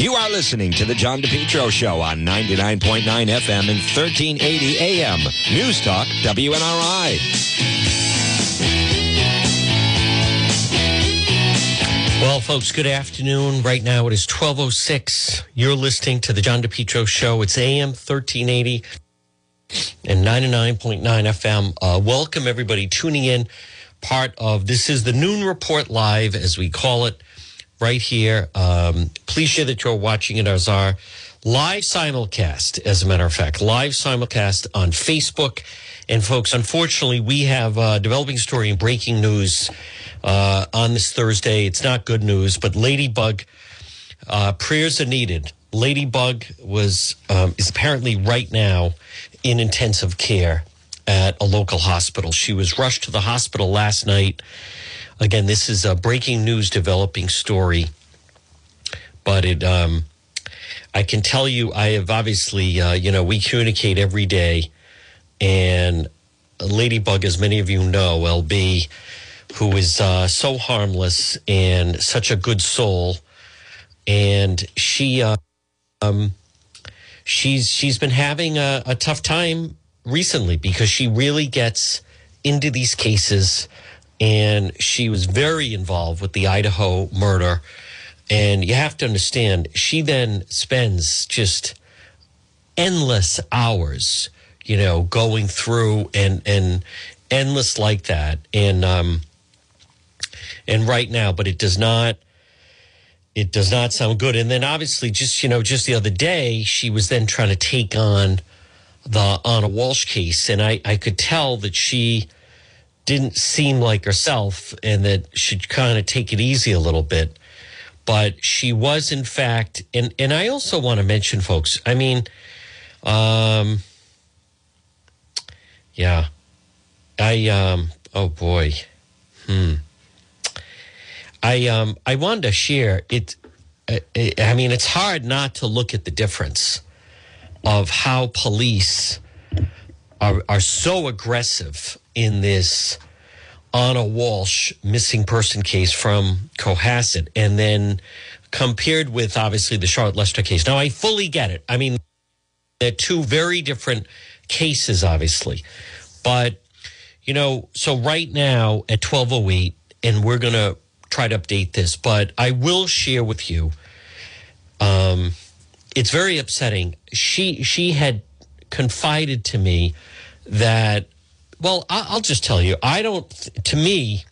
You are listening to the John DePetro Show on 99.9 FM and 1380 AM. News Talk, WNRI. Well, folks, good afternoon. Right now it is 1206. You're listening to the John DePetro Show. It's AM 1380 and 99.9 FM. Uh, welcome, everybody, tuning in. Part of this is the Noon Report Live, as we call it right here. Um, please share that you're watching it our live simulcast, as a matter of fact, live simulcast on Facebook. And folks, unfortunately, we have a developing story and breaking news uh, on this Thursday. It's not good news, but Ladybug, uh, prayers are needed. Ladybug was um, is apparently right now in intensive care at a local hospital. She was rushed to the hospital last night Again, this is a breaking news developing story, but it, um, I can tell you, I have obviously, uh, you know, we communicate every day, and Ladybug, as many of you know, LB, who is uh, so harmless and such a good soul, and she, uh, um, she's she's been having a, a tough time recently because she really gets into these cases and she was very involved with the Idaho murder. And you have to understand, she then spends just endless hours, you know, going through and and endless like that. And um and right now, but it does not it does not sound good. And then obviously just, you know, just the other day, she was then trying to take on the Ana Walshe case. And I, I could tell that she didn't seem like herself and that she'd kind of take it easy a little bit. But she was, in fact, and, and I also want to mention, folks, I mean, um, yeah, I, um, oh boy, hmm. I, um, I wanted to share it. I mean, it's hard not to look at the difference of how police are, are so aggressive in this Ana Walshe missing person case from Cohasset and then compared with obviously the Charlotte Lester case. Now, I fully get it. I mean, they're two very different cases, obviously. But, you know, so right now at 1208, and we're going to try to update this, but I will share with you. Um, it's very upsetting. She she had confided to me that well, I'll just tell you, I don't, to me,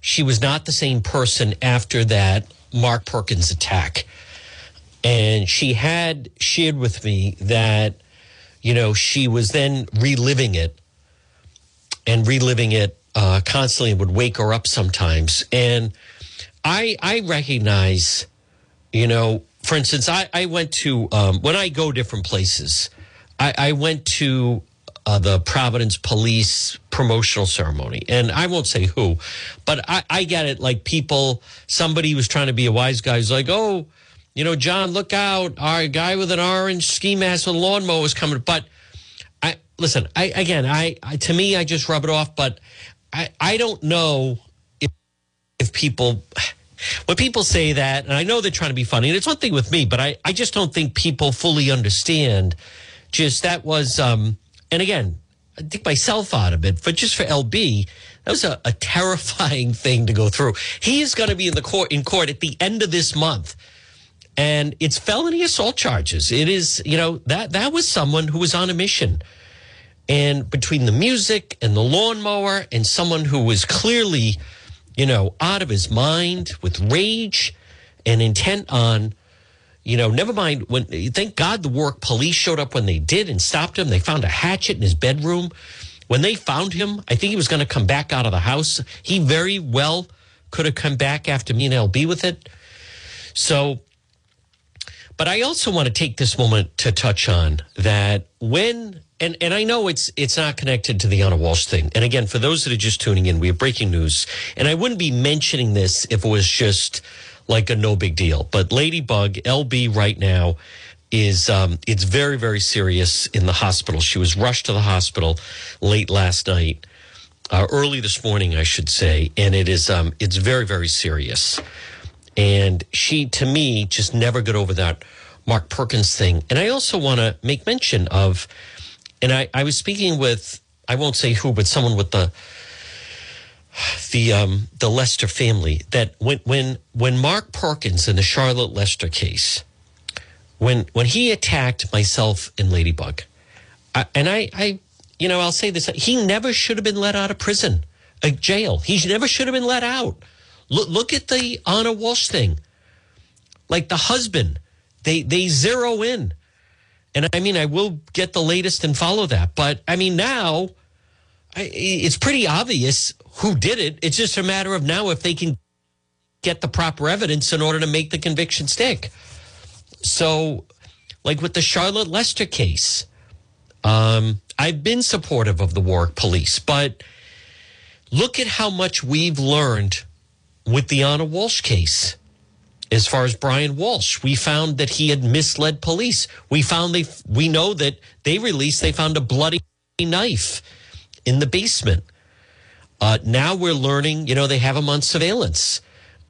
she was not the same person after that Mark Perkins attack. And she had shared with me that, you know, she was then reliving it and reliving it uh, constantly would wake her up sometimes. And I, I recognize, you know, for instance, I, I went to, um, when I go different places, I, I went to uh, the Providence Police promotional ceremony. And I won't say who, but I, I get it. Like people, somebody was trying to be a wise guy. He's like, oh, you know, John, look out. Our guy with an orange ski mask and lawnmower is coming. But I listen, I again, I, I to me, I just rub it off. But I, I don't know if, if people when people say that, and I know they're trying to be funny, and it's one thing with me, but I, I just don't think people fully understand. Just that was um, and again, I take myself out of it, but just for LB, that was a, a terrifying thing to go through. He is going to be in the court in court at the end of this month. And it's felony assault charges. It is, you know, that that was someone who was on a mission. And between the music and the lawnmower and someone who was clearly, you know, out of his mind with rage and intent on you know, never mind when, thank God the Warwick police showed up when they did and stopped him. They found a hatchet in his bedroom. When they found him, I think he was going to come back out of the house. He very well could have come back after me and LB with it. So, but I also want to take this moment to touch on that when and and I know it's it's not connected to the Ana Walshe thing. And again, for those that are just tuning in, we have breaking news. And I wouldn't be mentioning this if it was just like a no big deal. But Ladybug LB right now is um, it's very very serious in the hospital. She was rushed to the hospital late last night, uh, early this morning, I should say, and it is um, it's very very serious. And she, to me, just never got over that Mark Perkins thing. And I also want to make mention of, and I, I was speaking with, I won't say who, but someone with the, the um, the Lester family that when when when Mark Perkins in the Charlotte Lester case, when when he attacked myself and Ladybug, I, and I I you know I'll say this he never should have been let out of prison, a jail. He never should have been let out. Look look at the Ana Walshe thing. Like the husband, they they zero in, and I mean I will get the latest and follow that. But I mean now it's pretty obvious who did it. It's just a matter of now if they can get the proper evidence in order to make the conviction stick. So, like with the Charlotte Lester case, um, I've been supportive of the Warwick police, but look at how much we've learned with the Ana Walshe case. As far as Brian Walshe, we found that he had misled police. We found they, we know that they released, they found a bloody knife in the basement. Uh, now we're learning, you know, they have them on surveillance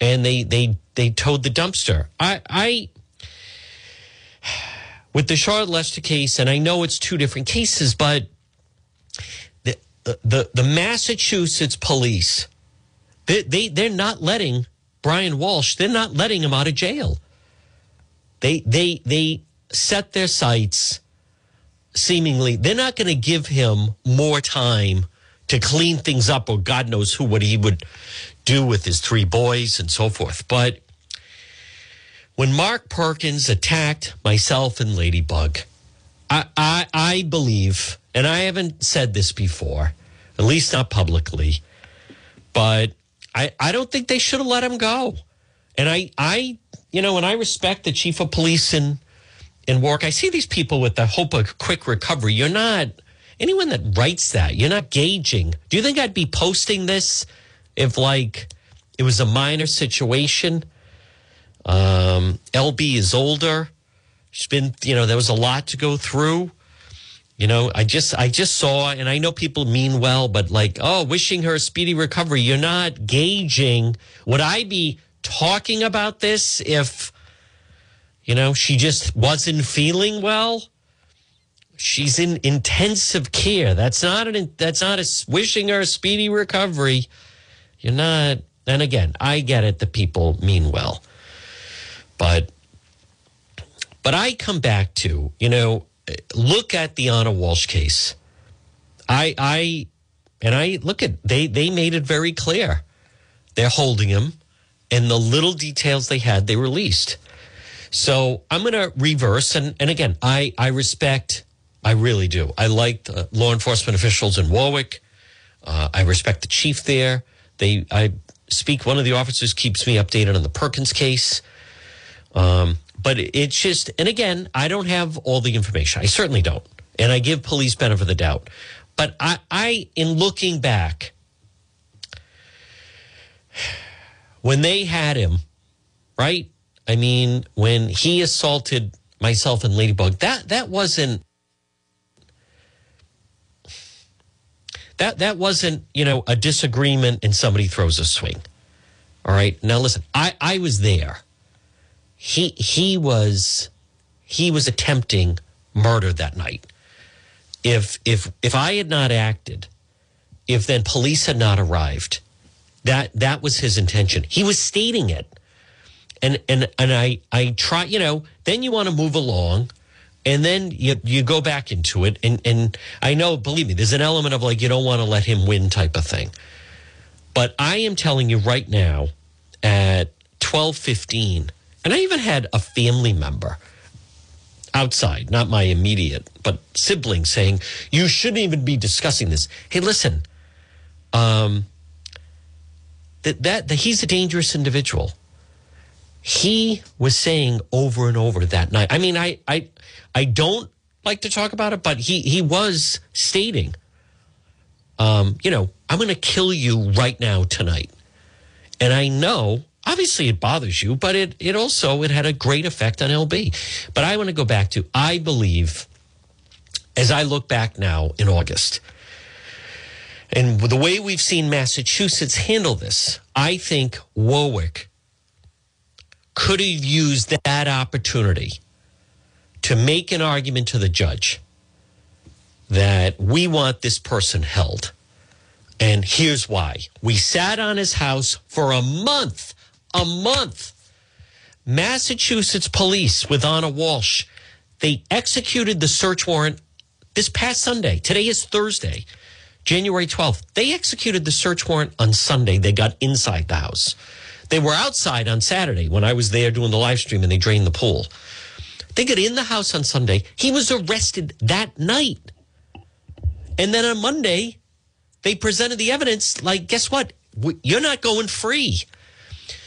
and they, they, they towed the dumpster. I, I, with the Charlotte Lester case, and I know it's two different cases, but the, the, the Massachusetts police, they, they, they're not letting Brian Walshe, they're not letting him out of jail. They, they, they set their sights seemingly they're not going to give him more time to clean things up or God knows who what he would do with his three boys and so forth. But when Mark Perkins attacked myself and Ladybug, I, I, I believe, and I haven't said this before, at least not publicly, but I, I don't think they should have let him go. And I, I, you know, and I respect the chief of police in in Warwick. I see these people with the hope of quick recovery. You're not anyone that writes that. You're not gauging. Do you think I'd be posting this if like it was a minor situation? Um, LB is older. She's been, you know, there was a lot to go through. You know, I just, I just saw, and I know people mean well, but like, oh, wishing her a speedy recovery. You're not gauging. Would I be talking about this if you know, she just wasn't feeling well. She's in intensive care. That's not an that's not a wishing her a speedy recovery. You're not and again, I get it the people mean well. But but I come back to, you know, look at the Ana Walshe case. I I and I look at they they made it very clear. They're holding him and the little details they had they released. So I'm going to reverse. And, and again, I, I respect, I really do. I like law enforcement officials in Warwick. Uh, I respect the chief there. They, I speak, one of the officers keeps me updated on the Perkins case. Um, but it's just, and again, I don't have all the information. I certainly don't. And I give police benefit of the doubt. But I, I in looking back, when they had him, right? I mean, when he assaulted myself and Ladybug, that that wasn't that that wasn't you know a disagreement and somebody throws a swing. All right, now listen, I I was there. He he was he was attempting murder that night. If if if I had not acted, if then police had not arrived, that that was his intention. He was stating it and and and I I try, you know, then you want to move along and then you you go back into it and and I know believe me there's an element of like you don't want to let him win type of thing. But I am telling you right now at 12:15 and I even had a family member outside, not my immediate, but sibling saying you shouldn't even be discussing this. Hey, listen. Um that that, that he's a dangerous individual he was saying over and over that night. I mean, I I I don't like to talk about it, but he he was stating, um, you know, I'm going to kill you right now tonight, and I know. Obviously, it bothers you, but it it also it had a great effect on LB. But I want to go back to I believe, as I look back now in August, and the way we've seen Massachusetts handle this, I think Warwick could have used that opportunity to make an argument to the judge that we want this person held. And here's why. We sat on his house for a month, a month. Massachusetts police with Ana Walshe, they executed the search warrant this past Sunday. Today is Thursday, January 12th. They executed the search warrant on Sunday. They got inside the house. They were outside on Saturday when I was there doing the live stream and they drained the pool. They got in the house on Sunday. He was arrested that night. And then on Monday, they presented the evidence like, guess what? You're not going free.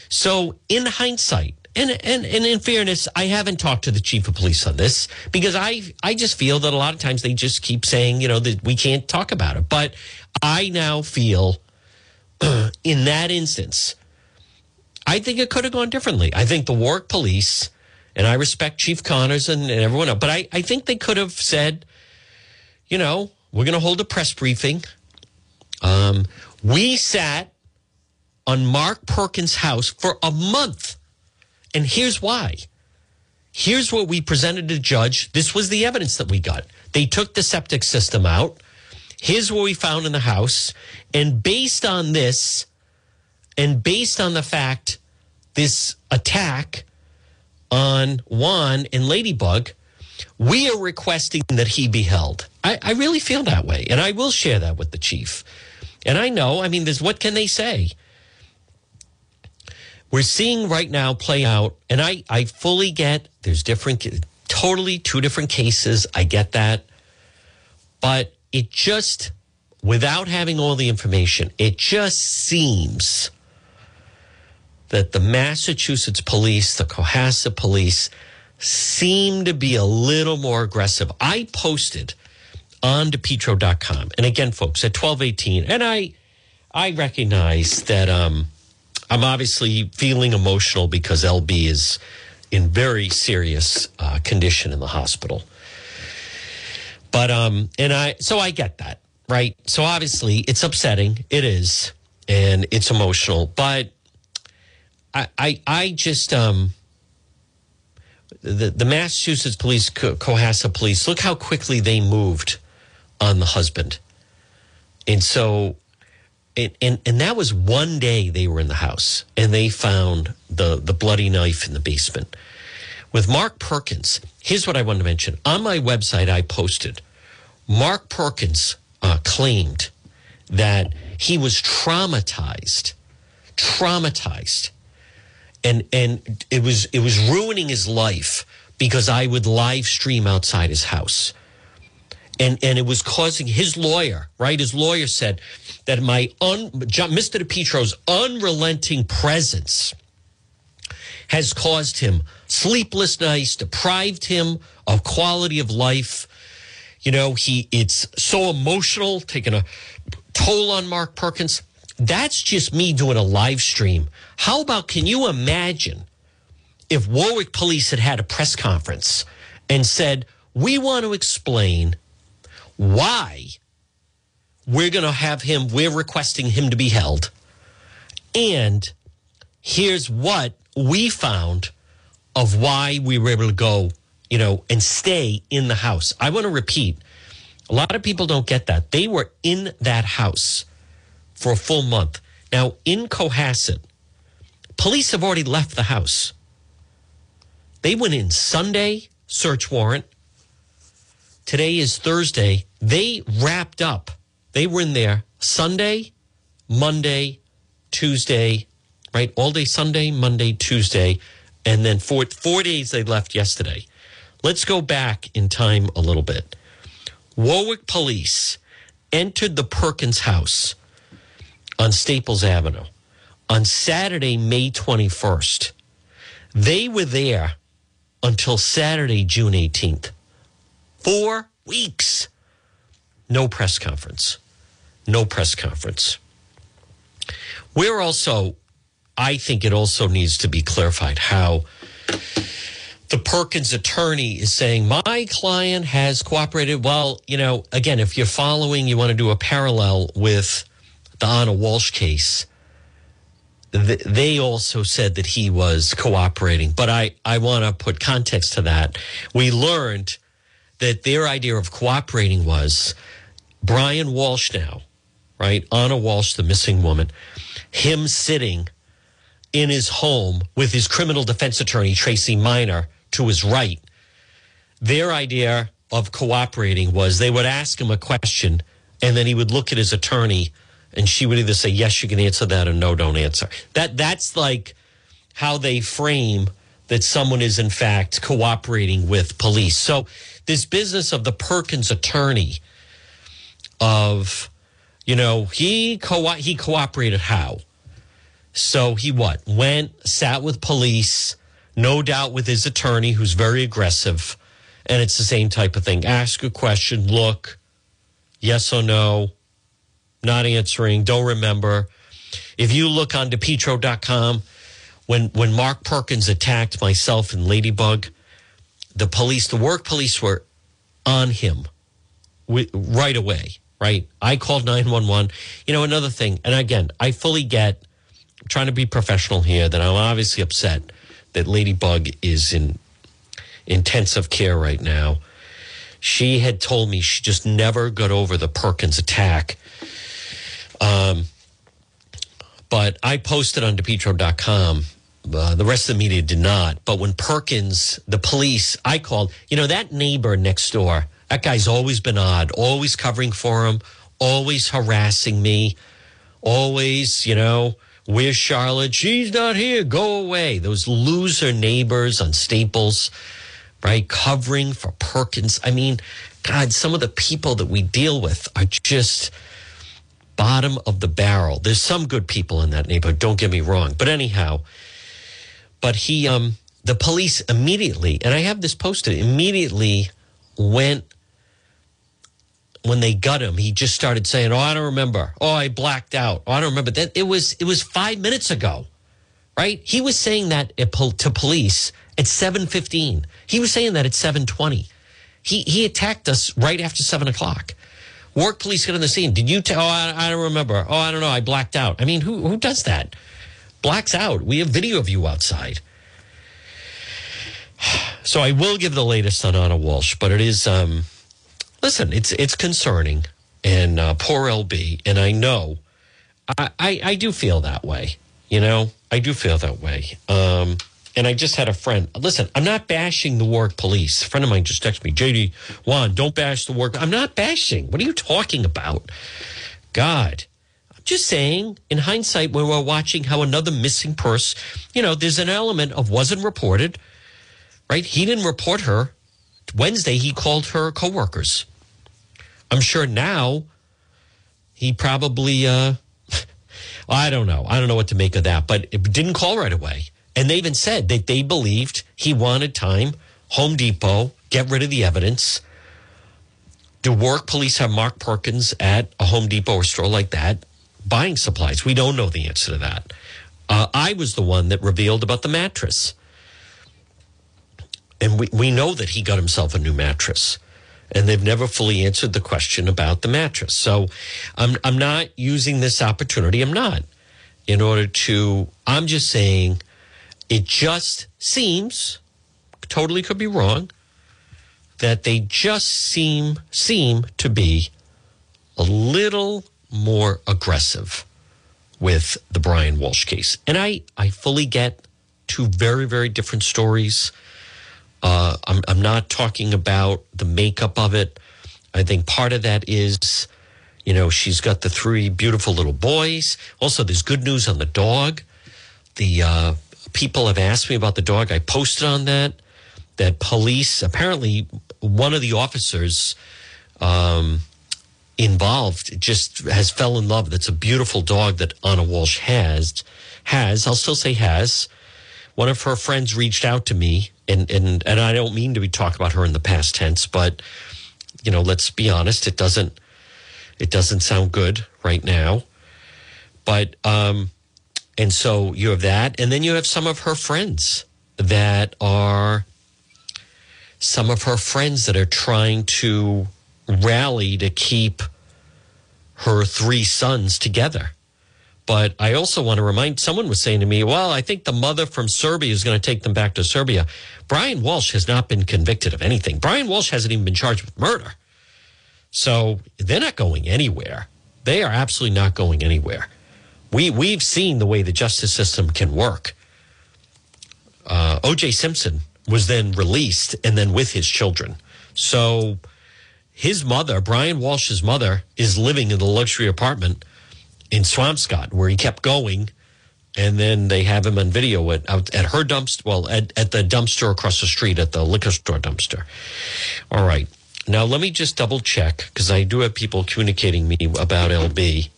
So, in hindsight, and, and, and in fairness, I haven't talked to the chief of police on this because I, I just feel that a lot of times they just keep saying, you know, that we can't talk about it. But I now feel in that instance, I think it could have gone differently. I think the Warwick police, and I respect Chief Connors and, and everyone else, but I, I think they could have said, you know, we're going to hold a press briefing. Um, we sat on Mark Perkins' house for a month. And here's why. Here's what we presented to judge. This was the evidence that we got. They took the septic system out. Here's what we found in the house. And based on this, and based on the fact this attack on Juan and Ladybug, we are requesting that he be held. I, I really feel that way. And I will share that with the chief. And I know, I mean, there's what can they say? We're seeing right now play out, and I, I fully get there's different, totally two different cases. I get that. But it just, without having all the information, it just seems that the Massachusetts police, the Cohasset police, seem to be a little more aggressive. I posted on depetro.com. And again, folks, at 1218, and I I recognize that um, I'm obviously feeling emotional because LB is in very serious uh, condition in the hospital. But um, and I so I get that, right? So obviously it's upsetting. It is, and it's emotional, but I I, I just um the, the Massachusetts police, Cohasset police, look how quickly they moved on the husband. And so, and, and, and that was one day they were in the house and they found the, the bloody knife in the basement. With Mark Perkins, here's what I wanted to mention. On my website, I posted Mark Perkins uh, claimed that he was traumatized, traumatized, and and it was it was ruining his life because I would live stream outside his house and and it was causing his lawyer, right? His lawyer said that my un, Mr. DePetro's unrelenting presence has caused him sleepless nights, deprived him of quality of life. You know, he it's so emotional, taking a toll on Mark Perkins. That's just me doing a live stream. How about can you imagine if Warwick Police had had a press conference and said, "We want to explain why we're going to have him, we're requesting him to be held. And here's what we found of why we were able to go, you know, and stay in the house. I want to repeat a lot of people don't get that. They were in that house for a full month. Now, in Cohasset, police have already left the house. They went in Sunday, search warrant. Today is Thursday. They wrapped up. They were in there Sunday, Monday, Tuesday, right? All day Sunday, Monday, Tuesday, and then four, four days they left yesterday. Let's go back in time a little bit. Warwick police entered the Perkins house on Staples Avenue on Saturday, May 21st. They were there until Saturday, June 18th. Four weeks. No press conference. No press conference. We're also, I think it also needs to be clarified how the Perkins attorney is saying, my client has cooperated. Well, you know, again, if you're following, you want to do a parallel with the Ana Walshe case. th- they also said that he was cooperating. But I, I want to put context to that. We learned that their idea of cooperating was Brian Walshe now, right? Ana Walshe, the missing woman, him sitting in his home with his criminal defense attorney, Tracy Miner, to his right. Their idea of cooperating was they would ask him a question and then he would look at his attorney and she would either say, yes, you can answer that or no, don't answer. That, that's like how they frame that someone is in fact cooperating with police. So this business of the Perkins attorney of, you know, he co- he cooperated how? So he what? Went, sat with police, no doubt with his attorney, who's very aggressive. And it's the same type of thing. Ask a question, look, yes or no, not answering, don't remember. If you look on depetro.com, when, when Mark Perkins attacked myself and Ladybug, the police, the Warwick police were on him right away, right? I called 911. You know, another thing, and again, I fully get trying to be professional here that I'm obviously upset that Ladybug is in intensive care right now. She had told me she just never got over the Perkins attack. Um, but I posted on DePetro.com. Uh, the rest of the media did not. But when Perkins, the police, I called, you know, that neighbor next door, that guy's always been odd, always covering for him, always harassing me, always, you know, Where's Charlotte? She's not here. Go away. Those loser neighbors on Staples, right? Covering for Perkins. I mean, God, some of the people that we deal with are just bottom of the barrel. There's some good people in that neighborhood. Don't get me wrong. But anyhow, but he, um, the police immediately, and I have this posted, immediately went when they got him, he just started saying, "Oh, I don't remember. Oh, I blacked out. Oh, I don't remember." That it was it was five minutes ago, right? He was saying that to police at seven fifteen. He was saying that at seven twenty. He he attacked us right after seven o'clock. Warwick police get on the scene. Did you tell? Oh, I, I don't remember. Oh, I don't know. I blacked out. I mean, who who does that? Blacks out. We have video of you outside. So I will give the latest on Ana Walshe, but it is um, listen, it's it's concerning, and uh, poor LB, and I know, I, I, I do feel that way. You know, I do feel that way. Um, and I just had a friend. Listen, I'm not bashing the Warwick police. A friend of mine just texted me, JD Juan, don't bash the Warwick. I'm not bashing. What are you talking about? God. I'm just saying, in hindsight, when we're watching how another missing purse, you know, there's an element of wasn't reported, right? He didn't report her. Wednesday, he called her coworkers. I'm sure now he probably, uh, I don't know. I don't know what to make of that, but it didn't call right away. And they even said that they believed he wanted time. Home Depot, get rid of the evidence. Do Warwick police have Mark Perkins at a Home Depot or store like that buying supplies? We don't know the answer to that. Uh, I was the one that revealed about the mattress. And we, we know that he got himself a new mattress and they've never fully answered the question about the mattress. So I'm, I'm not using this opportunity. I'm not in order to, I'm just saying it just seems totally could be wrong that they just seem, seem to be a little more aggressive with the Brian Walshe case. And I, I fully get two very, very different stories. Uh, I'm, I'm not talking about the makeup of it. I think part of that is, you know, she's got the three beautiful little boys. Also, there's good news on the dog. The uh, people have asked me about the dog. I posted on that that police apparently one of the officers um, involved just has fell in love. That's a beautiful dog that Ana Walshe has. Has I'll still say has. One of her friends reached out to me and and and I don't mean to be talk about her in the past tense, but you know, let's be honest, it doesn't it doesn't sound good right now. But um and so you have that and then you have some of her friends that are some of her friends that are trying to rally to keep her three sons together But I also want to remind someone was saying to me, well, I think the mother from Serbia is going to take them back to Serbia. Brian Walshe has not been convicted of anything. Brian Walshe hasn't even been charged with murder. So they're not going anywhere. They are absolutely not going anywhere. We, we've seen the way the justice system can work. Uh, OJ Simpson was then released and then with his children. So his mother, Brian Walshe's mother, is living in the luxury apartment in Swampscott where he kept going. And then they have him on video at, at her dumpster, well, at, at the dumpster across the street at the liquor store dumpster. All right. Now, let me just double check because I do have people communicating me about LB.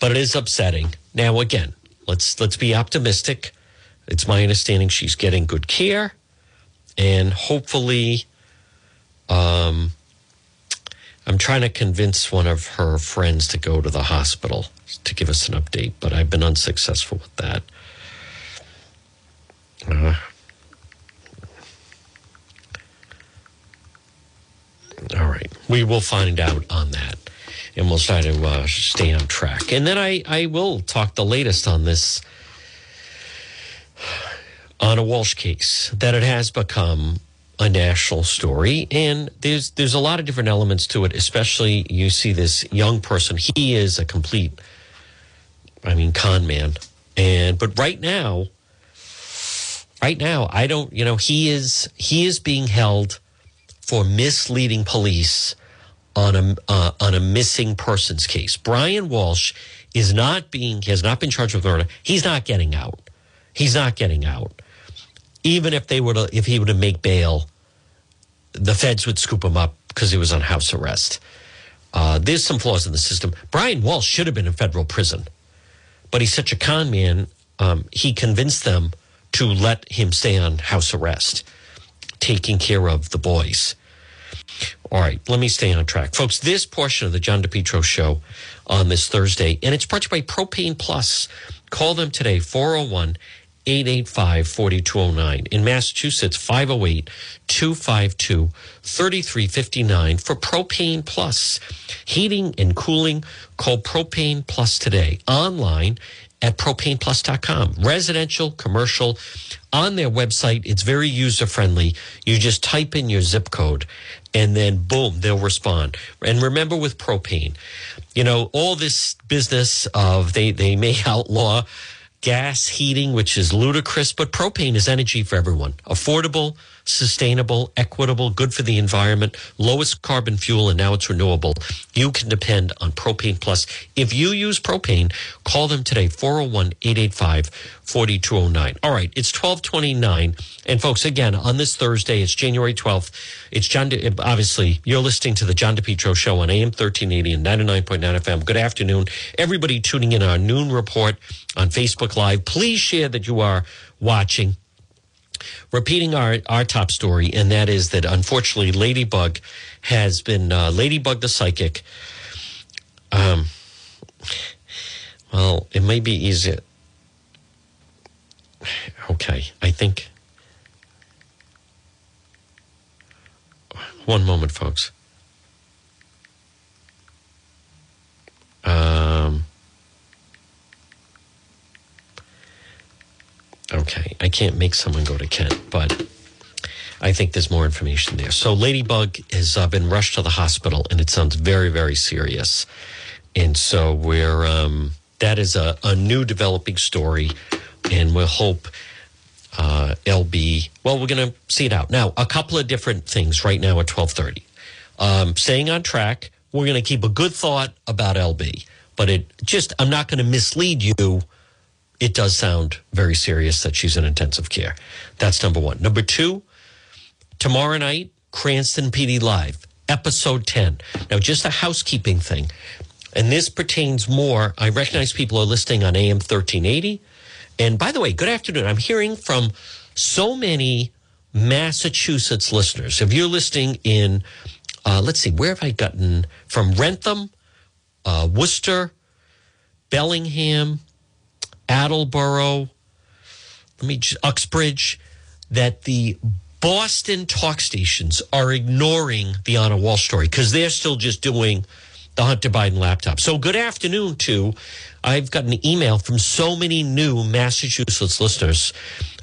But it is upsetting. Now, again, let's let's be optimistic. It's my understanding she's getting good care, and hopefully, um, I'm trying to convince one of her friends to go to the hospital to give us an update, but I've been unsuccessful with that. Uh, all right. We will find out on that and we'll try to uh, stay on track. And then I, I will talk the latest on this Ana Walshe case that it has become a national story. And there's there's a lot of different elements to it especially you see this young person. He is a complete i mean con man. And but right now right now i don't you know he is he is being held for misleading police on a uh, on a missing persons case brian walshe is not being has not been charged with murder he's not getting out he's not getting out even if they were to, if he were to make bail, the feds would scoop him up because he was on house arrest. Uh, there's some flaws in the system. Brian Walshe should have been in federal prison, but he's such a con man. Um, he convinced them to let him stay on house arrest, taking care of the boys. All right, let me stay on track. Folks, this portion of the John DePetro show on this Thursday, and it's brought to you by Propane Plus. Call them today, 401 885 4209. In Massachusetts, 508 252 3359 for Propane Plus. Heating and cooling, call Propane Plus today. Online at propaneplus.com. Residential, commercial, on their website. It's very user friendly. You just type in your zip code and then boom, they'll respond. And remember with propane, you know, all this business of they, they may outlaw gas heating, which is ludicrous, but propane is energy for everyone. Affordable, sustainable, equitable, good for the environment, lowest carbon fuel, and now it's renewable. You can depend on Propane Plus. If you use propane, call them today, 401 885 4209. All right, it's 1229. And folks, again, on this Thursday, it's January 12th. It's John, De- obviously, you're listening to the John DePetro show on AM 1380 and 99.9 FM. Good afternoon. Everybody tuning in our noon report on Facebook Live. Please share that you are watching repeating our, our top story, and that is that unfortunately, Ladybug has been, uh, Ladybug the psychic. Um, well, it may be easy. Okay, I think. One moment, folks. Um, Okay, I can't make someone go to Kent, but I think there's more information there. So Ladybug has uh, been rushed to the hospital, and it sounds very, very serious. And so we're um, that is a, a new developing story, and we'll hope uh, LB. Well, we're going to see it out now. A couple of different things right now at twelve thirty. Um, staying on track. We're going to keep a good thought about LB, but it just I'm not going to mislead you it does sound very serious that she's in intensive care. That's number one. Number two, tomorrow night, Cranston PD Live, episode 10. Now, just a housekeeping thing. And this pertains more. I recognize people are listening on AM 1380. And by the way, good afternoon. I'm hearing from so many Massachusetts listeners. If you're listening in, uh, let's see, where have I gotten from Wrentham, uh, Worcester, Bellingham, Attleboro, let me just, Uxbridge, that the Boston talk stations are ignoring the Ana Walshe story because they're still just doing the Hunter Biden laptop. So good afternoon to, I've got an email from so many new Massachusetts listeners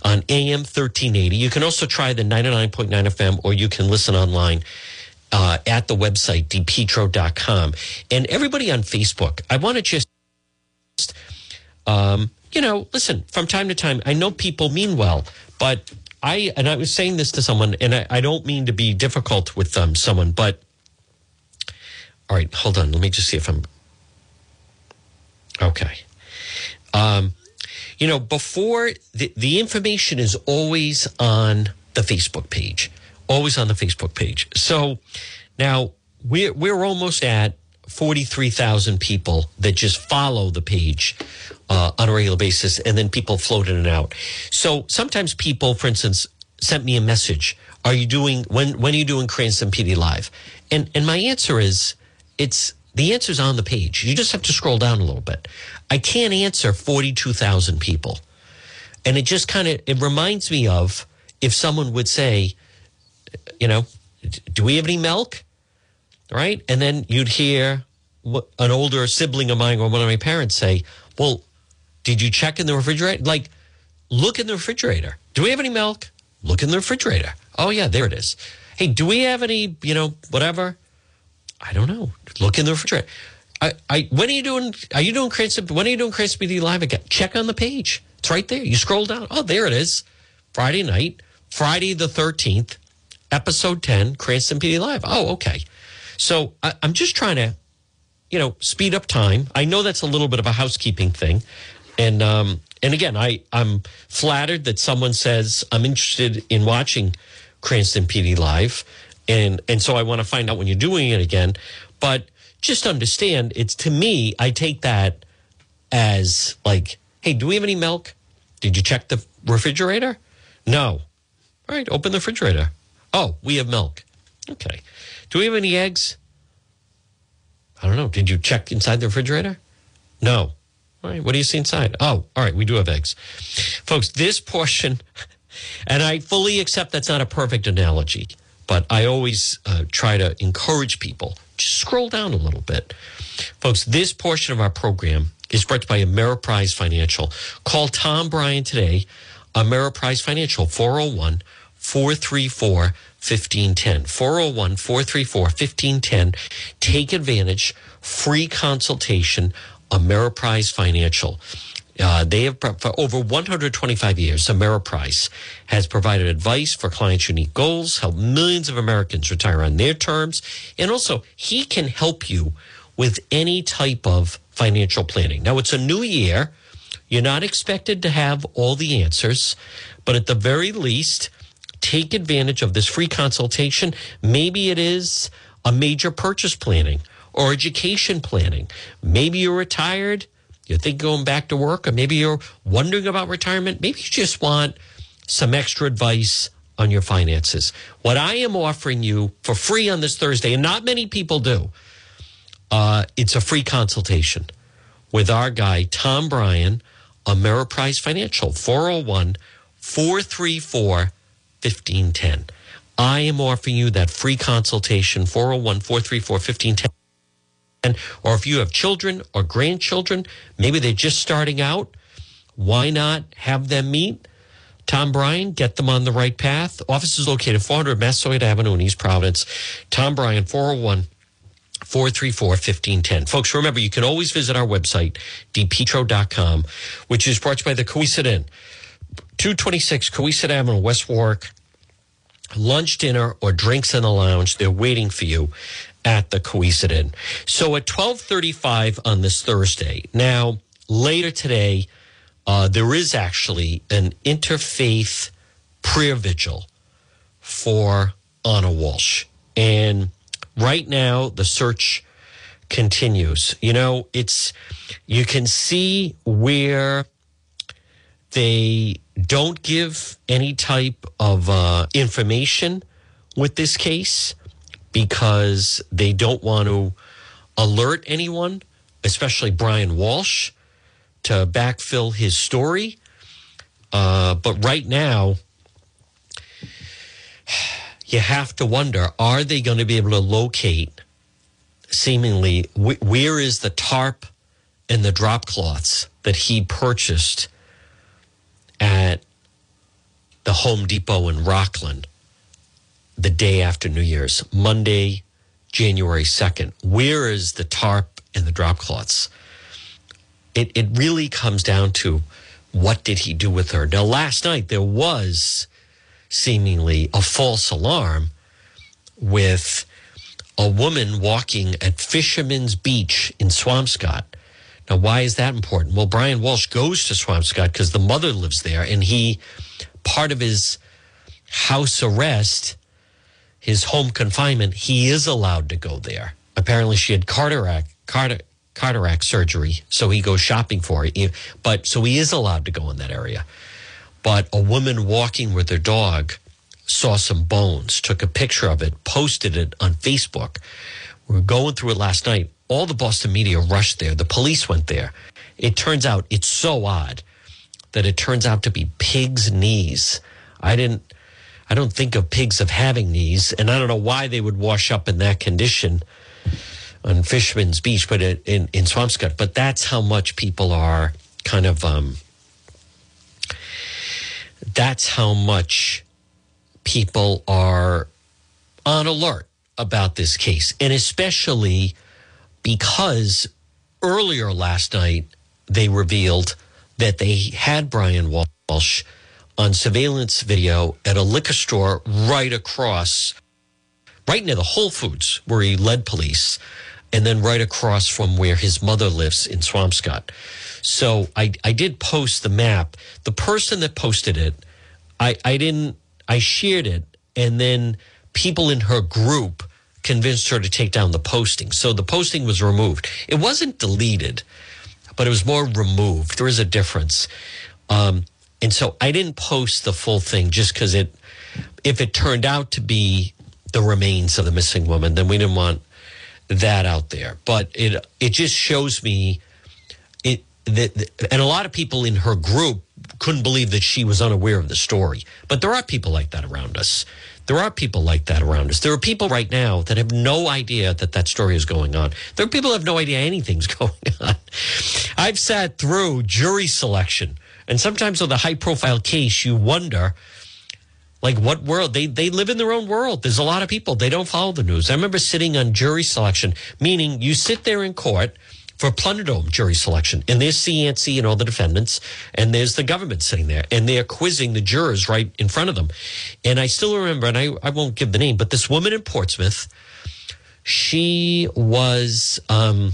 on AM 1380. You can also try the 99.9 FM or you can listen online uh, at the website, depetro.com. And everybody on Facebook, I want to just, um, you know, listen, from time to time, I know people mean well, but I, and I was saying this to someone, and I, I don't mean to be difficult with um, someone, but all right, hold on. Let me just see if I'm okay. Um, you know, before the, the information is always on the Facebook page, always on the Facebook page. So now we're, we're almost at 43,000 people that just follow the page uh, on a regular basis, and then people float in and out. So sometimes people, for instance, sent me a message. Are you doing, when, when are you doing Cranston PD Live? And, and my answer is, it's the answer's on the page. You just have to scroll down a little bit. I can't answer 42,000 people. And it just kind of it reminds me of if someone would say, you know, do we have any milk? Right? And then you'd hear an older sibling of mine or one of my parents say, "Well, did you check in the refrigerator? Like look in the refrigerator. Do we have any milk? Look in the refrigerator. Oh yeah, there it is. Hey, do we have any, you know, whatever? I don't know. Look in the refrigerator. I, I, when are you doing? Are you doing Cranston? When are you doing Cranston PD Live again? Check on the page. It's right there. You scroll down. Oh, there it is. Friday night, Friday the thirteenth, episode ten, Cranston PD Live. Oh, okay. So I, I'm just trying to, you know, speed up time. I know that's a little bit of a housekeeping thing, and um, and again, I I'm flattered that someone says I'm interested in watching Cranston PD Live and and so I want to find out when you're doing it again. But just understand, it's to me, I take that as like, hey, do we have any milk? Did you check the refrigerator? No. All right, open the refrigerator. Oh, we have milk. Okay. Do we have any eggs? I don't know. Did you check inside the refrigerator? No. All right. What do you see inside? Oh, all right. We do have eggs. Folks, this portion, and I fully accept that's not a perfect analogy but I always uh, try to encourage people. Just scroll down a little bit. Folks, this portion of our program is brought by Ameriprise Financial. Call Tom Bryan today, Ameriprise Financial, 401 434 1510. 401 434 1510. Take advantage, free consultation, Ameriprise Financial. Uh, they have for over 125 years. Ameriprise has provided advice for clients' unique goals, help millions of Americans retire on their terms, and also he can help you with any type of financial planning. Now it's a new year. You're not expected to have all the answers, but at the very least, take advantage of this free consultation. Maybe it is a major purchase planning or education planning. Maybe you're retired you think going back to work, or maybe you're wondering about retirement. Maybe you just want some extra advice on your finances. What I am offering you for free on this Thursday, and not many people do, uh, it's a free consultation with our guy, Tom Bryan, Ameriprise Financial, 401 434 1510. I am offering you that free consultation, 401 434 1510 or if you have children or grandchildren, maybe they're just starting out, why not have them meet? Tom Bryan, get them on the right path. Office is located 400 Massasoit Avenue in East Providence. Tom Bryan, 401 434 1510. Folks, remember, you can always visit our website, depetro.com, which is brought to you by the Inn. 226 Cowesett Avenue, West Warwick. Lunch, dinner, or drinks in the lounge. They're waiting for you at the Cowesett Inn. So at 1235 on this Thursday. Now, later today, uh, there is actually an interfaith prayer vigil for Ana Walshe. And right now, the search continues. You know, it's, you can see where they don't give any type of uh, information with this case because they don't want to alert anyone, especially Brian Walshe, to backfill his story. Uh, but right now, you have to wonder are they going to be able to locate seemingly wh- where is the tarp and the drop cloths that he purchased at the Home Depot in Rockland the day after New Year's, Monday, January 2nd. Where is the tarp and the drop cloths? It, it really comes down to what did he do with her? Now, last night there was seemingly a false alarm with a woman walking at Fisherman's Beach in Swampscott. Now, why is that important? Well, Brian Walshe goes to Swampscott because the mother lives there, and he, part of his house arrest, his home confinement, he is allowed to go there. Apparently, she had cataract, surgery, so he goes shopping for it. But so he is allowed to go in that area. But a woman walking with her dog saw some bones, took a picture of it, posted it on Facebook. We were going through it last night. All the Boston media rushed there. The police went there. It turns out it's so odd that it turns out to be pig's knees. I didn't I don't think of pigs of having knees, and I don't know why they would wash up in that condition on Fisherman's Beach, but in in Swampscott. But that's how much people are kind of. Um, that's how much people are on alert about this case, and especially because earlier last night they revealed that they had Brian Walshe on surveillance video at a liquor store right across, right near the Whole Foods where he led police, and then right across from where his mother lives in Swampscott. So I, I did post the map. The person that posted it, I, I didn't, I shared it, and then people in her group convinced her to take down the posting. So the posting was removed. It wasn't deleted, but it was more removed. There is a difference. Um, and so I didn't post the full thing just because it, if it turned out to be the remains of the missing woman, then we didn't want that out there. But it it just shows me it that, and a lot of people in her group couldn't believe that she was unaware of the story. But there are people like that around us. There are people like that around us. There are people right now that have no idea that that story is going on. There are people that have no idea anything's going on. I've sat through jury selection and sometimes with a high profile case, you wonder, like, what world? They, they live in their own world. There's a lot of people, they don't follow the news. I remember sitting on jury selection, meaning you sit there in court for Plunderdome jury selection, and there's Cianci and all the defendants, and there's the government sitting there, and they're quizzing the jurors right in front of them. And I still remember, and I, I won't give the name, but this woman in Portsmouth, she was. Um,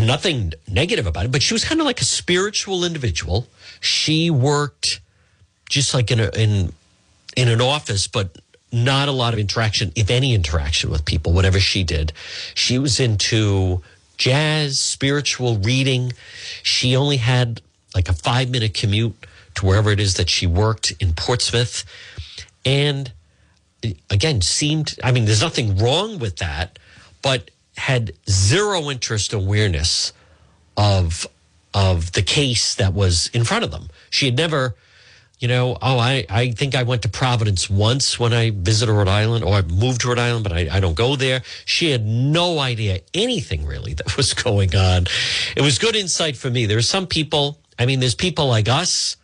nothing negative about it, but she was kind of like a spiritual individual. She worked just like in a, in in an office, but not a lot of interaction, if any interaction with people, whatever she did. She was into jazz, spiritual reading. She only had like a five minute commute to wherever it is that she worked in Portsmouth. And again, seemed, I mean, there's nothing wrong with that, but had zero interest awareness of of the case that was in front of them. She had never, you know, oh, I, I think I went to Providence once when I visited Rhode Island, or I moved to Rhode Island, but I, I don't go there. She had no idea anything really that was going on. It was good insight for me. There are some people, I mean, there's people like us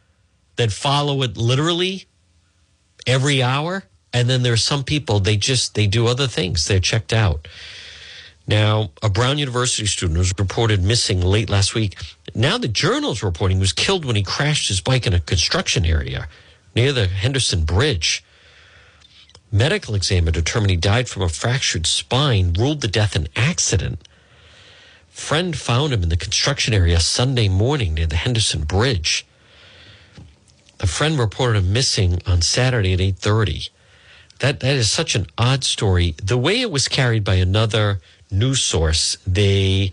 that follow it literally every hour. And then there are some people, they just, they do other things. They're checked out. Now, a Brown University student was reported missing late last week. Now the journal's reporting was killed when he crashed his bike in a construction area near the Henderson Bridge. Medical examiner determined he died from a fractured spine, ruled the death an accident. Friend found him in the construction area Sunday morning near the Henderson Bridge. A friend reported him missing on Saturday at 8:30. That that is such an odd story. The way it was carried by another news source, they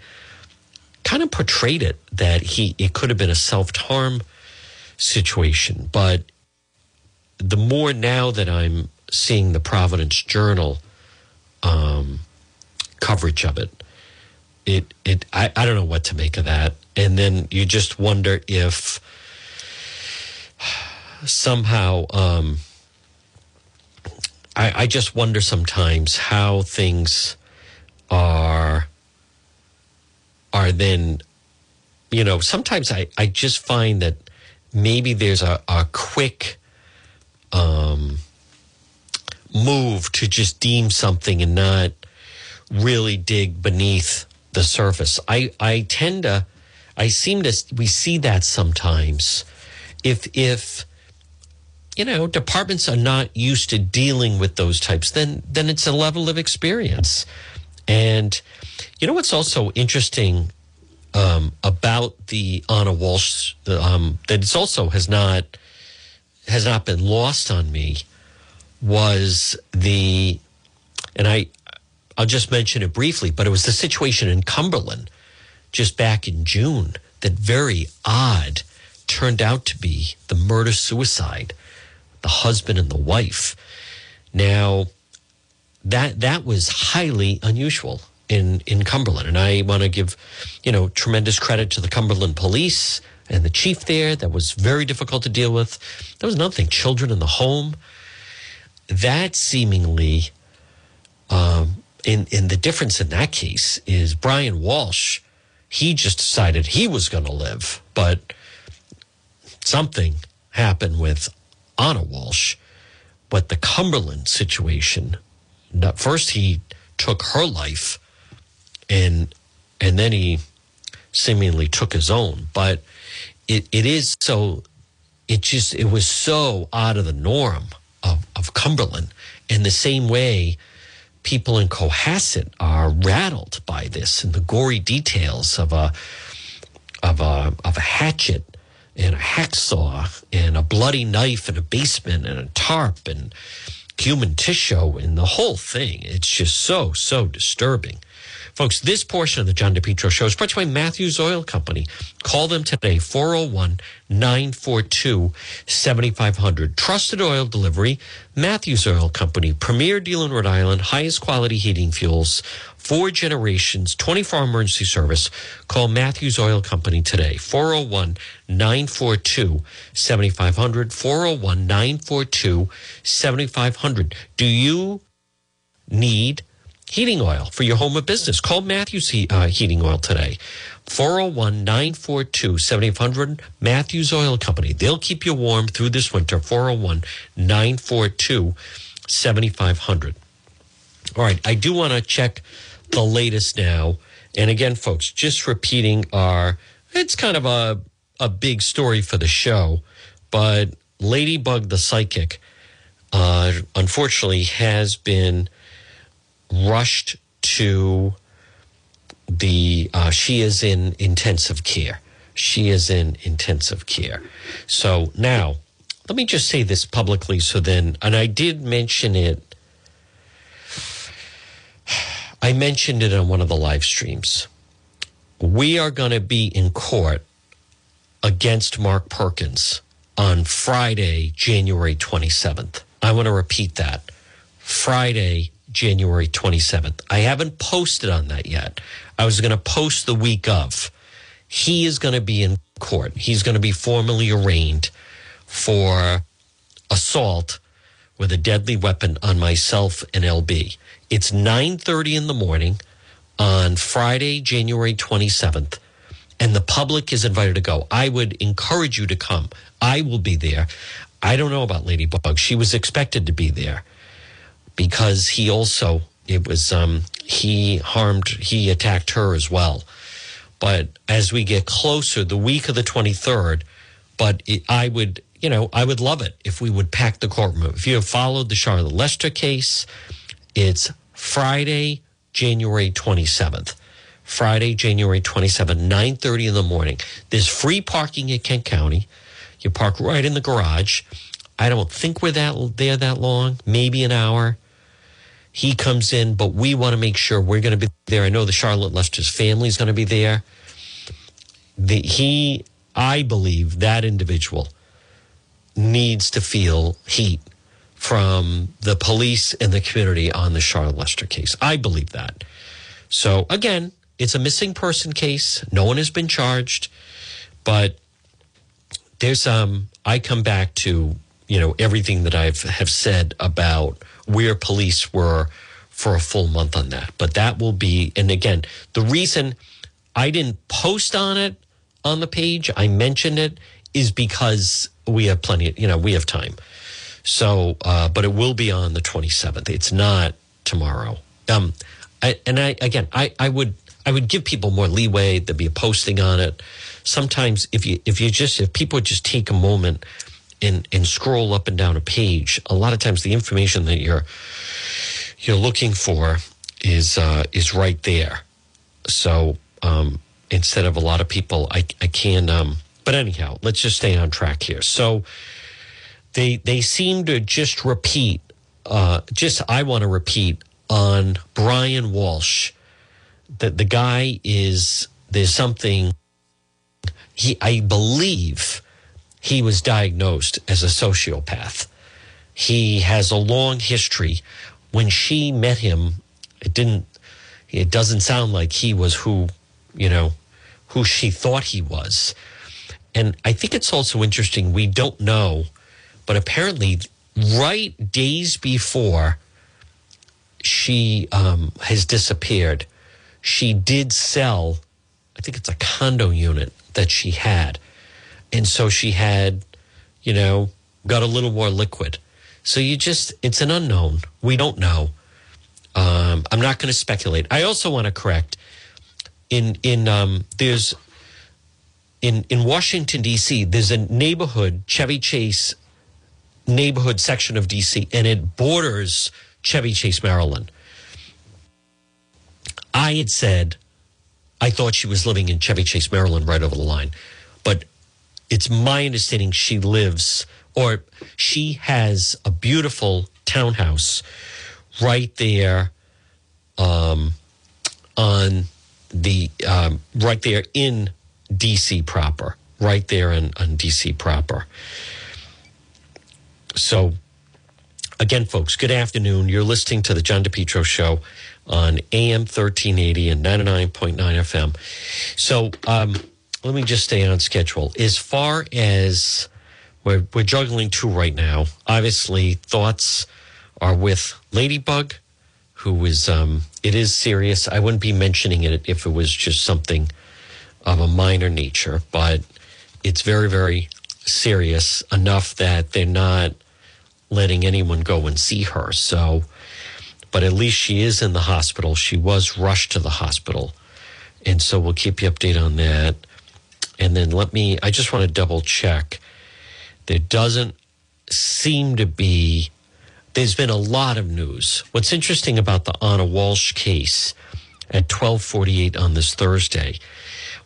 kind of portrayed it that he it could have been a self harm situation. But the more now that I'm seeing the Providence Journal um, coverage of it, it it I, I don't know what to make of that. And then you just wonder if somehow um, I, I just wonder sometimes how things are are then you know sometimes i i just find that maybe there's a, a quick um move to just deem something and not really dig beneath the surface. I i tend to i seem to we see that sometimes. If if you know departments are not used to dealing with those types then then it's a level of experience and you know what's also interesting um, about the Ana Walshe um, that it's also has not has not been lost on me was the and I I'll just mention it briefly, but it was the situation in Cumberland just back in June that very odd turned out to be the murder suicide, the husband and the wife. Now that that was highly unusual in in Cumberland, and I want to give you know tremendous credit to the Cumberland Police and the chief there. That was very difficult to deal with. There was another thing: children in the home. That seemingly, um, in in the difference in that case is Brian Walshe. He just decided he was going to live, but something happened with Ana Walshe. But the Cumberland situation, first he took her life and and then he seemingly took his own. But it, it is so it just it was so out of the norm of, of Cumberland. In the same way, people in Cohasset are rattled by this and the gory details of a of a of a hatchet and a hacksaw and a bloody knife in a basement and a tarp and human tissue and the whole thing. It's just so, so disturbing. Folks, this portion of the John DePetro show is brought to you by Matthews Oil Company. Call them today, 401 942 7500. Trusted oil delivery, Matthews Oil Company, premier deal in Rhode Island, highest quality heating fuels, four generations, 24 emergency service. Call Matthews Oil Company today, 401 942 7500. 401 942 7500. Do you need heating oil for your home or business. Call Matthews uh, Heating Oil today. 401 942 7500 Matthews Oil Company. They'll keep you warm through this winter. 401 942 7500. All right, I do want to check the latest now. And again, folks, just repeating our, it's kind of a, a big story for the show, but Ladybug the Psychic, uh, unfortunately, has been rushed to the uh, she is in intensive care. She is in intensive care. So now let me just say this publicly so then and i did mention it i mentioned it on one of the live streams. We are going to be in court against mark perkins on friday january 27th i want to repeat that. Friday January 27th. I haven't posted on that yet. I was going to post the week of. He is going to be in court. He's going to be formally arraigned for assault with a deadly weapon on myself and LB. It's 9:30 in the morning on Friday, January 27th, and the public is invited to go. I would encourage you to come. I will be there. I don't know about Ladybug. She was expected to be there because he also it was um, he harmed he attacked her as well. But as we get closer, the week of the twenty third, but it, I would you know I would love it if we would pack the courtroom. If you have followed the Charlotte Lester case, it's Friday, January twenty seventh. Friday, January 27th, 9.30 in the morning. There's free parking at Kent County. You park right in the garage. I don't think we're that there that long, maybe an hour. He comes in, but we want to make sure we're going to be there. I know the Charlotte Lester's family is going to be there. The, he, I believe that individual needs to feel heat from the police and the community on the Charlotte Lester case. I believe that. So again, it's a missing person case. No one has been charged, but there's um I come back to, you know, everything that I've have said about where police were for a full month on that. But that will be, and again, the reason I didn't post on it on the page, I mentioned it, is because we have plenty, you know, we have time. So, uh, but it will be on the 27th. It's not tomorrow. Um, I, and I, again, I, I would, I would give people more leeway. There'd be a posting on it. Sometimes if you, if you just, if people would just take a moment and, and scroll up and down a page, a lot of times the information that you're, you're looking for is, uh, is right there. So, um, instead of a lot of people, I, I can, um, but anyhow, let's just stay on track here. So they, they seem to just repeat, uh, just, I want to repeat on Brian Walshe that the guy is, there's something he, I believe he was diagnosed as a sociopath. He has a long history. When she met him, it didn't, it doesn't sound like he was who, you know, who she thought he was. And I think it's also interesting. We don't know, but apparently, right days before she um, has disappeared, she did sell, I think it's a condo unit that she had. And so she had, you know, got a little more liquid. So you just, it's an unknown. We don't know. Um, I'm not going to speculate. I also want to correct in, in, um, there's, in, in Washington, D.C., there's a neighborhood, Chevy Chase neighborhood section of D.C., and it borders Chevy Chase, Maryland. I had said I thought she was living in Chevy Chase, Maryland, right over the line. But it's my understanding she lives or she has a beautiful townhouse right there um, on the um, right there in DC proper, right there in on DC proper. So again, folks, good afternoon. You're listening to the John DePetro show on AM 1380 and 99.9 FM. So um, let me just stay on schedule. As far as we're, we're juggling two right now, obviously, thoughts are with Ladybug, who is, um, it is serious. I wouldn't be mentioning it if it was just something of a minor nature, but it's very, very serious enough that they're not letting anyone go and see her. So, but at least she is in the hospital. She was rushed to the hospital. And so we'll keep you updated on that. And then let me, I just want to double check. There doesn't seem to be, there's been a lot of news. What's interesting about the Ana Walshe case at 1248 on this Thursday,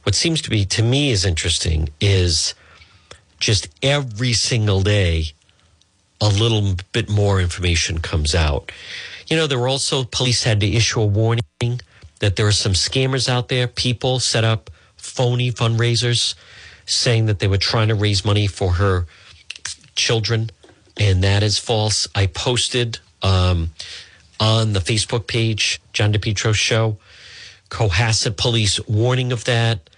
what seems to be, to me, is interesting is just every single day, a little bit more information comes out. You know, there were also police had to issue a warning that there are some scammers out there. People set up phony fundraisers saying that they were trying to raise money for her children, and that is false. I posted um, on the Facebook page, John DePetro Show, Cohasset Police warning of that.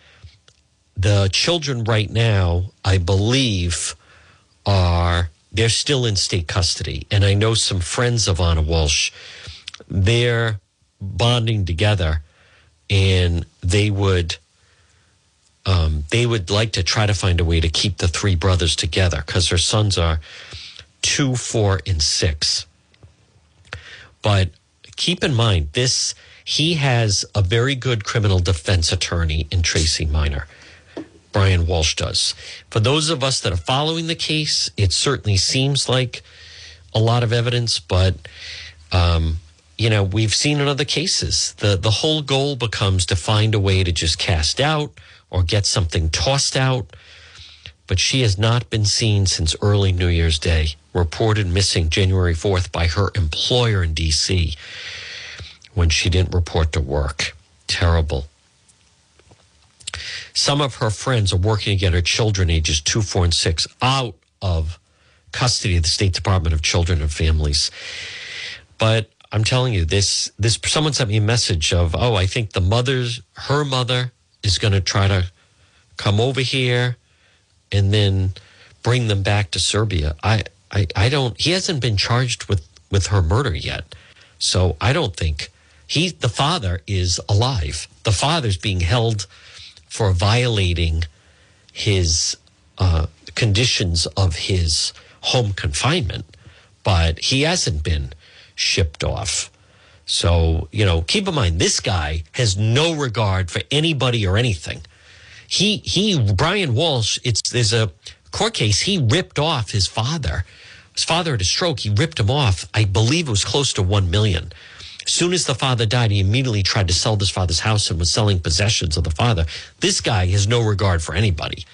The children right now, I believe, are they're still in state custody. And I know some friends of Ana Walshe, they're bonding together and they would um, they would like to try to find a way to keep the three brothers together because their sons are two, four, and six. But keep in mind, this he has a very good criminal defense attorney in Tracy Miner. Brian Walshe does. For those of us that are following the case, it certainly seems like a lot of evidence, but um, you know we've seen in other cases the the whole goal becomes to find a way to just cast out or get something tossed out. But she has not been seen since early New Year's Day, reported missing January 4th by her employer in D.C. when she didn't report to work. Terrible. Some of her friends are working to get her children, ages two, four, and six, out of custody of the State Department of Children and Families. But I'm telling you, this this someone sent me a message of, oh, I think the mother's her mother is going to try to come over here and then bring them back to Serbia. I, I I don't. He hasn't been charged with with her murder yet, So I don't think he, the father, is alive. The father's being held for violating his uh, conditions of his home confinement, but he hasn't been shipped off. So, you know, keep in mind, this guy has no regard for anybody or anything. He, he, Brian Walshe, it's, there's a court case. He ripped off his father. His father had a stroke. He ripped him off. I believe it was close to 1 million. Soon as the father died, he immediately tried to sell this father's house and was selling possessions of the father. This guy has no regard for anybody.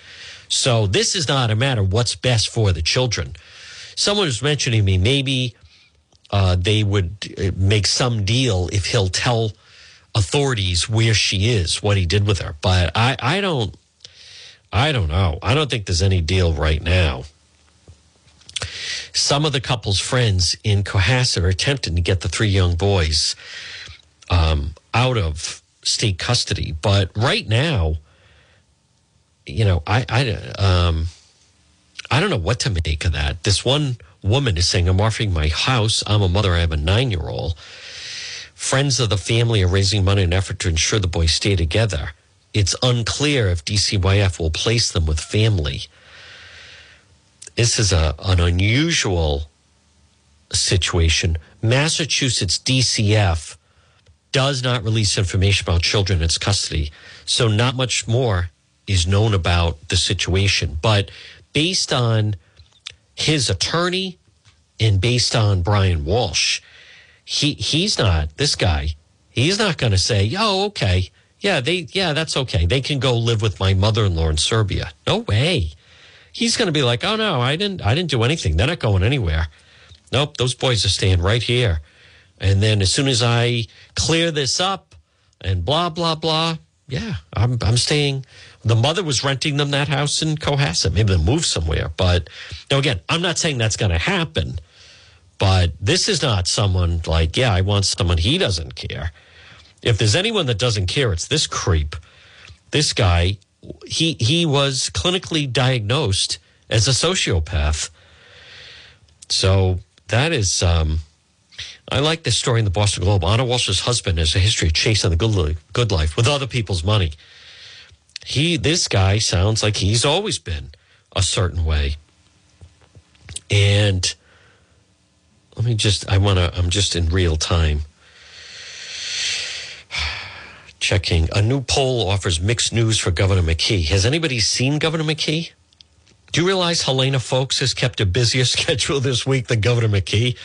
So this is not a matter what's best for the children. Someone was mentioning me maybe uh, they would uh, make some deal if he'll tell authorities where she is, what he did with her. But I, I don't, I don't know. I don't think there's any deal right now. Some of the couple's friends in Cohasset are attempting to get the three young boys um, out of state custody. But right now, you know, I, I, um, I don't know what to make of that. This one woman is saying, I'm offering my house. I'm a mother. I have a nine year old. Friends of the family are raising money in effort to ensure the boys stay together. It's unclear if DCYF will place them with family. This is a, an unusual situation. Massachusetts DCF does not release information about children in its custody. So, not much more is known about the situation. But based on his attorney and based on Brian Walshe, he he's not this guy. He's not going to say, "Oh, okay, yeah, they yeah, that's okay. They can go live with my mother-in-law in Serbia." No way. He's going to be like, "Oh no, I didn't I didn't do anything. They're not going anywhere." Nope, those boys are staying right here. And then as soon as I clear this up and blah blah blah, yeah, I'm I'm staying the mother was renting them that house in Cohasset. Maybe they moved somewhere. But now, again, I'm not saying that's going to happen. But this is not someone like, yeah, I want someone he doesn't care. If there's anyone that doesn't care, it's this creep. This guy, he he was clinically diagnosed as a sociopath. So that is um, I like this story in the Boston Globe. Ana Walshe's husband has a history of chasing the good good life with other people's money he this guy sounds like he's always been a certain way. And let me just i want to i'm just in real time. Checking. A new poll offers mixed news for governor mckee. Has anybody seen governor mckee? Do you realize Helena Foulkes has kept a busier schedule this week than governor mckee?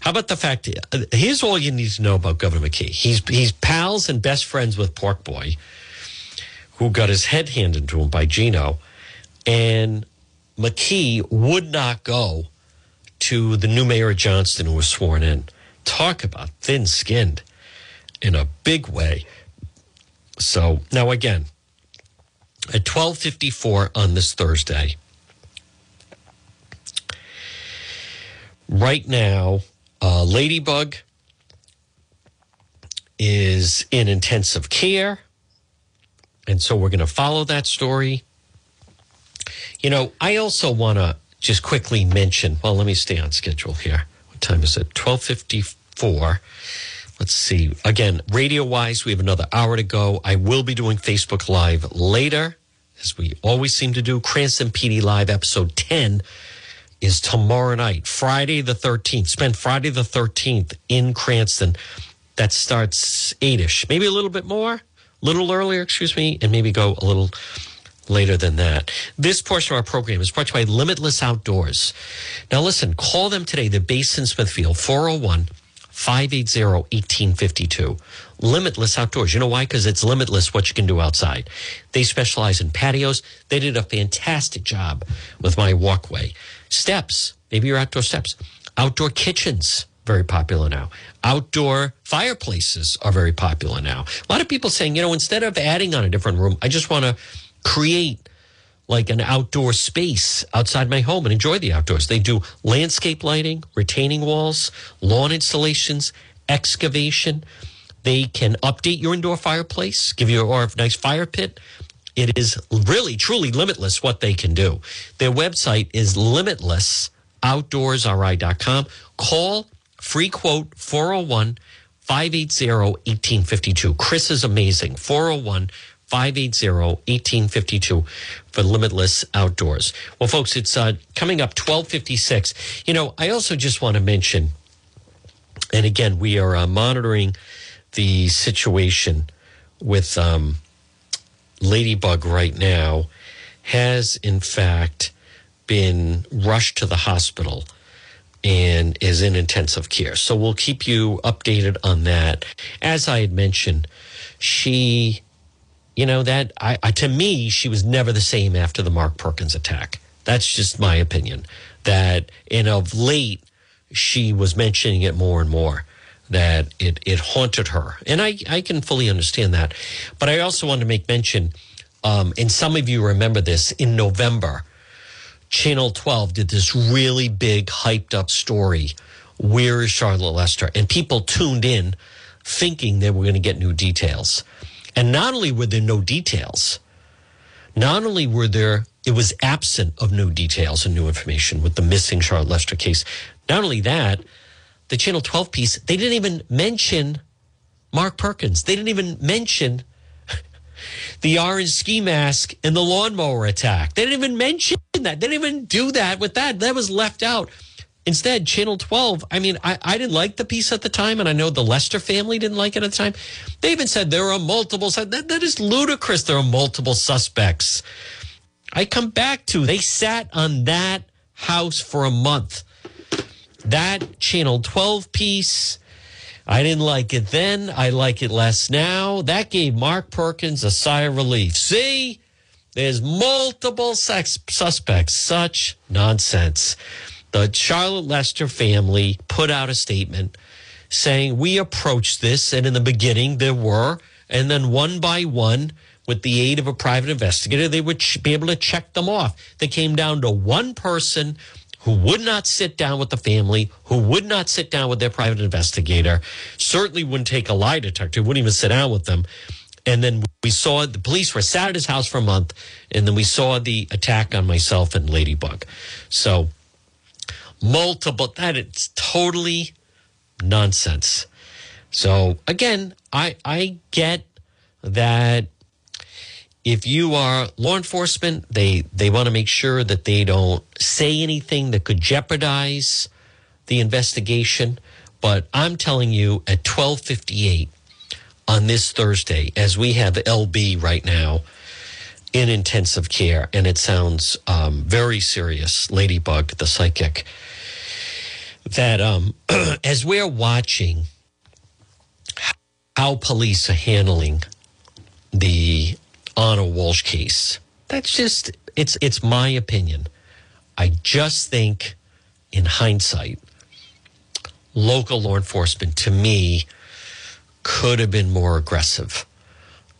How about the fact uh, here's all you need to know about governor mckee. He's he's pals and best friends with pork boy who got his head handed to him by Gino. And McKee would not go to the new mayor of Johnston who was sworn in. Talk about thin skinned in a big way. So now again, at 1254 on this Thursday, right now, uh, Ladybug is in intensive care. And so we're going to follow that story. You know, I also want to just quickly mention, well, let me stay on schedule here. What time is it? 1254. Let's see. Again, radio wise, we have another hour to go. I will be doing Facebook Live later, as we always seem to do. Cranston PD Live episode 10 is tomorrow night, Friday the 13th. Spend Friday the 13th in Cranston. That starts 8 ish, maybe a little bit more little earlier, excuse me, and maybe go a little later than that. This portion of our program is brought to you by Limitless Outdoors. Now, listen, call them today. They're based in Smithfield, 401 580 1852. Limitless Outdoors. You know why? Because it's limitless what you can do outside. They specialize in patios. They did a fantastic job with my walkway. Steps, maybe your outdoor steps, outdoor kitchens very popular now. Outdoor fireplaces are very popular now. A lot of people saying, you know, instead of adding on a different room, I just want to create like an outdoor space outside my home and enjoy the outdoors. They do landscape lighting, retaining walls, lawn installations, excavation. They can update your indoor fireplace, give you a nice fire pit. It is really, truly limitless what they can do. Their website is limitlessoutdoorsri.com. Call Free quote 401 580 1852. Chris is amazing. 401 580 1852 for Limitless Outdoors. Well, folks, it's uh, coming up 1256. You know, I also just want to mention, and again, we are uh, monitoring the situation with um, Ladybug right now, has in fact been rushed to the hospital and is in intensive care. So we'll keep you updated on that. As I had mentioned, she, you know, that I, I, to me, she was never the same after the Mark Perkins attack. That's just my opinion. That, and of late, she was mentioning it more and more that it, it haunted her. And I, I can fully understand that. But I also want to make mention, um, and some of you remember this in November, Channel 12 did this really big, hyped up story. Where is Charlotte Lester? And people tuned in thinking they were going to get new details. And not only were there no details, not only were there, it was absent of new details and new information with the missing Charlotte Lester case. Not only that, the Channel 12 piece, they didn't even mention Mark Perkins. They didn't even mention the orange ski mask and the lawnmower attack. They didn't even mention that. They didn't even do that with that. That was left out. Instead, Channel 12, I mean, I, I didn't like the piece at the time, and I know the Lester family didn't like it at the time. They even said there are multiple, that, that is ludicrous. There are multiple suspects. I come back to, they sat on that house for a month. That Channel 12 piece, I didn't like it then. I like it less now. That gave Mark Perkins a sigh of relief. See, there's multiple sex suspects. Such nonsense. The Charlotte Lester family put out a statement saying we approached this, and in the beginning there were, and then one by one, with the aid of a private investigator, they would be able to check them off. They came down to one person who would not sit down with the family, who would not sit down with their private investigator, certainly wouldn't take a lie detector, wouldn't even sit down with them. And then we saw the police were sat at his house for a month, and then we saw the attack on myself and Ladybug. So multiple that it's totally nonsense. So again, I I get that if you are law enforcement, they they want to make sure that they don't say anything that could jeopardize the investigation. But I'm telling you, at 12:58 on this Thursday, as we have LB right now in intensive care, and it sounds um, very serious. Ladybug, the psychic, that um, as we're watching how police are handling the Ana Walshe case. That's just it's it's my opinion. I just think in hindsight, local law enforcement to me could have been more aggressive.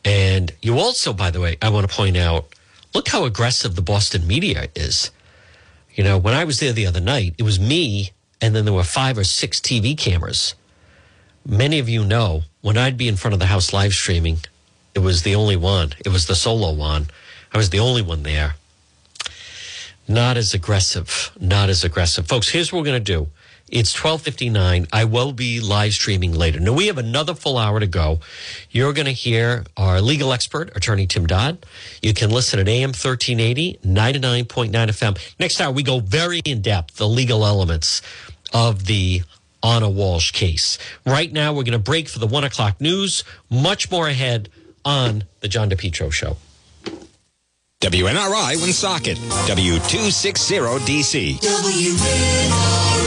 And you also, by the way, I want to point out, look how aggressive the Boston media is. You know, when I was there the other night, it was me, and then there were five or six TV cameras. Many of you know when I'd be in front of the house live streaming, it was the only one. It was the solo one. I was the only one there. Not as aggressive. Not as aggressive. Folks, here's what we're going to do. It's 12:59. I will be live streaming later. Now we have another full hour to go. You're going to hear our legal expert, attorney Tim Dodd. You can listen at AM 1380, 99.9 FM. Next hour we go very in depth the legal elements of the Ana Walshe case. Right now we're going to break for the one o'clock news. Much more ahead on the John DePetro Show. WNRI Woonsocket, W260DC. WNRI.